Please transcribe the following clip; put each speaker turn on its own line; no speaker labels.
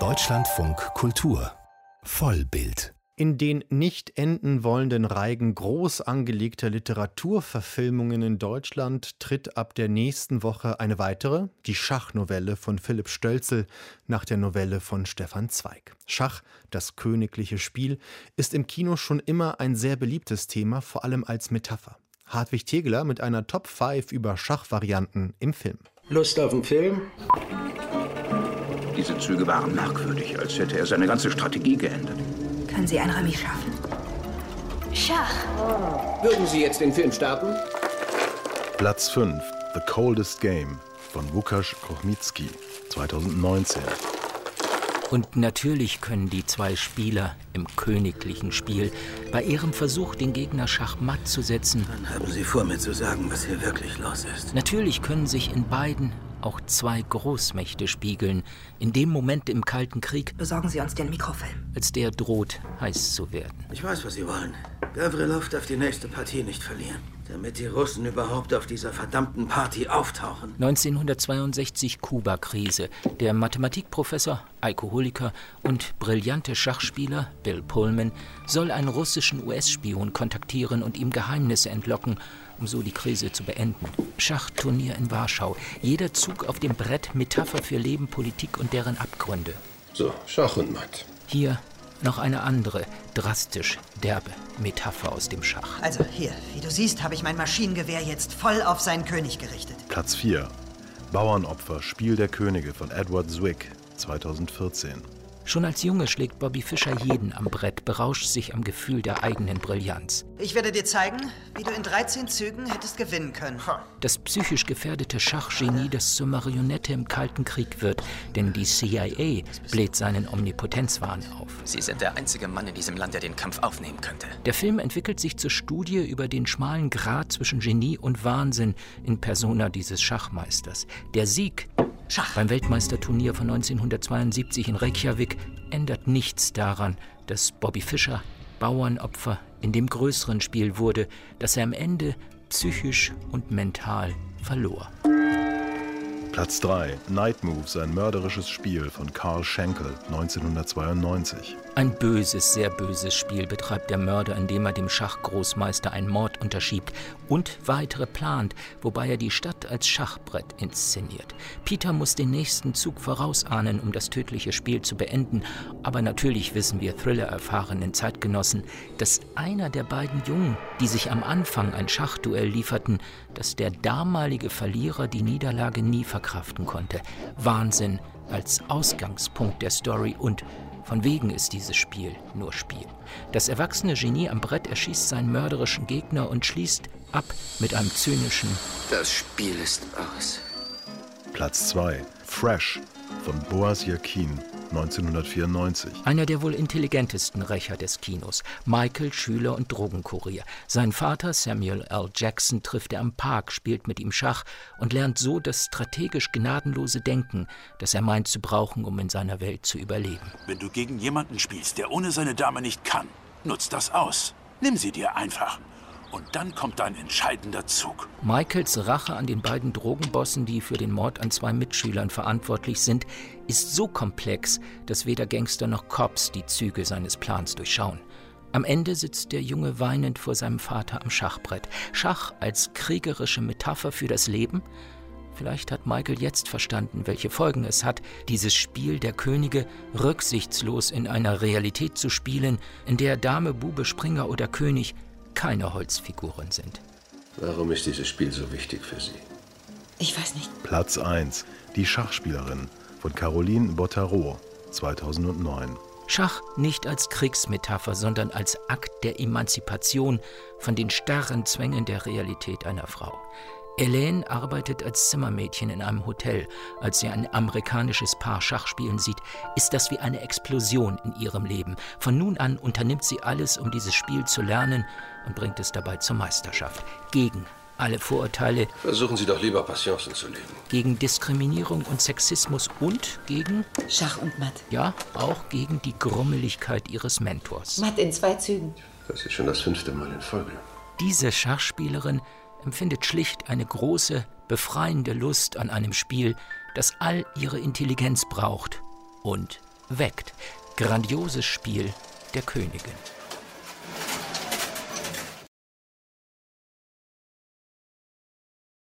Deutschlandfunk Kultur Vollbild
in den nicht enden wollenden Reigen groß angelegter Literaturverfilmungen in Deutschland tritt ab der nächsten Woche eine weitere, die Schachnovelle von Philipp Stölzel nach der Novelle von Stefan Zweig. Schach, das königliche Spiel, ist im Kino schon immer ein sehr beliebtes Thema, vor allem als Metapher. Hartwig Tegeler mit einer Top 5 über Schachvarianten im Film.
Lust auf einen Film?
Diese Züge waren merkwürdig, als hätte er seine ganze Strategie geändert.
Können Sie ein Remis schaffen?
Schach.
Würden Sie jetzt den Film starten?
Platz 5, The Coldest Game von Łukasz Kochmicki, 2019.
Und natürlich können die zwei Spieler im königlichen Spiel bei ihrem Versuch, den Gegner schachmatt zu setzen.
Dann haben Sie vor, mir zu sagen, was hier wirklich los ist.
Natürlich können sich in beiden auch zwei Großmächte spiegeln, in dem Moment im Kalten Krieg.
Besorgen Sie uns den Mikrofilm.
Als der droht, heiß zu werden.
Ich weiß, was Sie wollen. Gavrilov darf die nächste Partie nicht verlieren, damit die Russen überhaupt auf dieser verdammten Party auftauchen.
1962 Kuba-Krise. Der Mathematikprofessor, Alkoholiker und brillante Schachspieler Bill Pullman soll einen russischen US-Spion kontaktieren und ihm Geheimnisse entlocken um so die Krise zu beenden. Schachturnier in Warschau. Jeder Zug auf dem Brett Metapher für Leben, Politik und deren Abgründe.
So, Schach und Matt.
Hier noch eine andere, drastisch derbe Metapher aus dem Schach.
Also hier, wie du siehst, habe ich mein Maschinengewehr jetzt voll auf seinen König gerichtet.
Platz 4. Bauernopfer, Spiel der Könige von Edward Zwick, 2014.
Schon als Junge schlägt Bobby Fischer jeden am Brett, berauscht sich am Gefühl der eigenen Brillanz.
Ich werde dir zeigen, wie du in 13 Zügen hättest gewinnen können.
Das psychisch gefährdete Schachgenie, das zur Marionette im Kalten Krieg wird, denn die CIA bläht seinen Omnipotenzwahn auf.
Sie sind der einzige Mann in diesem Land, der den Kampf aufnehmen könnte.
Der Film entwickelt sich zur Studie über den schmalen Grat zwischen Genie und Wahnsinn in Persona dieses Schachmeisters. Der Sieg
Schach.
Beim Weltmeisterturnier von 1972 in Reykjavik ändert nichts daran, dass Bobby Fischer Bauernopfer in dem größeren Spiel wurde, das er am Ende psychisch und mental verlor.
Platz 3. Night Moves, ein mörderisches Spiel von Karl Schenkel, 1992.
Ein böses, sehr böses Spiel betreibt der Mörder, indem er dem Schachgroßmeister einen Mord unterschiebt und weitere plant, wobei er die Stadt als Schachbrett inszeniert. Peter muss den nächsten Zug vorausahnen, um das tödliche Spiel zu beenden, aber natürlich wissen wir Thriller-erfahrenen Zeitgenossen, dass einer der beiden Jungen, die sich am Anfang ein Schachduell lieferten, dass der damalige Verlierer die Niederlage nie verkraften konnte. Wahnsinn als Ausgangspunkt der Story und von wegen ist dieses Spiel nur Spiel. Das erwachsene Genie am Brett erschießt seinen mörderischen Gegner und schließt ab mit einem zynischen
Das Spiel ist aus.
Platz 2. Fresh von Boaz Yakin, 1994.
Einer der wohl intelligentesten Rächer des Kinos. Michael, Schüler und Drogenkurier. Sein Vater, Samuel L. Jackson, trifft er am Park, spielt mit ihm Schach und lernt so das strategisch gnadenlose Denken, das er meint zu brauchen, um in seiner Welt zu überleben.
Wenn du gegen jemanden spielst, der ohne seine Dame nicht kann, nutz das aus. Nimm sie dir einfach. Und dann kommt dein entscheidender Zug.
Michaels Rache an den beiden Drogenbossen, die für den Mord an zwei Mitschülern verantwortlich sind, ist so komplex, dass weder Gangster noch Cops die Züge seines Plans durchschauen. Am Ende sitzt der Junge weinend vor seinem Vater am Schachbrett. Schach als kriegerische Metapher für das Leben? Vielleicht hat Michael jetzt verstanden, welche Folgen es hat, dieses Spiel der Könige rücksichtslos in einer Realität zu spielen, in der Dame, Bube, Springer oder König keine Holzfiguren sind.
Warum ist dieses Spiel so wichtig für Sie?
Ich weiß nicht.
Platz 1. Die Schachspielerin von Caroline Bottaro, 2009.
Schach nicht als Kriegsmetapher, sondern als Akt der Emanzipation von den starren Zwängen der Realität einer Frau. Elaine arbeitet als Zimmermädchen in einem Hotel. Als sie ein amerikanisches Paar Schach spielen sieht, ist das wie eine Explosion in ihrem Leben. Von nun an unternimmt sie alles, um dieses Spiel zu lernen und bringt es dabei zur Meisterschaft. Gegen alle Vorurteile.
Versuchen Sie doch lieber Patienten zu legen.
Gegen Diskriminierung und Sexismus und gegen.
Schach und Matt.
Ja, auch gegen die Grummeligkeit ihres Mentors.
Matt in zwei Zügen.
Das ist schon das fünfte Mal in Folge.
Diese Schachspielerin empfindet schlicht eine große, befreiende Lust an einem Spiel, das all ihre Intelligenz braucht und weckt. Grandioses Spiel der Königin.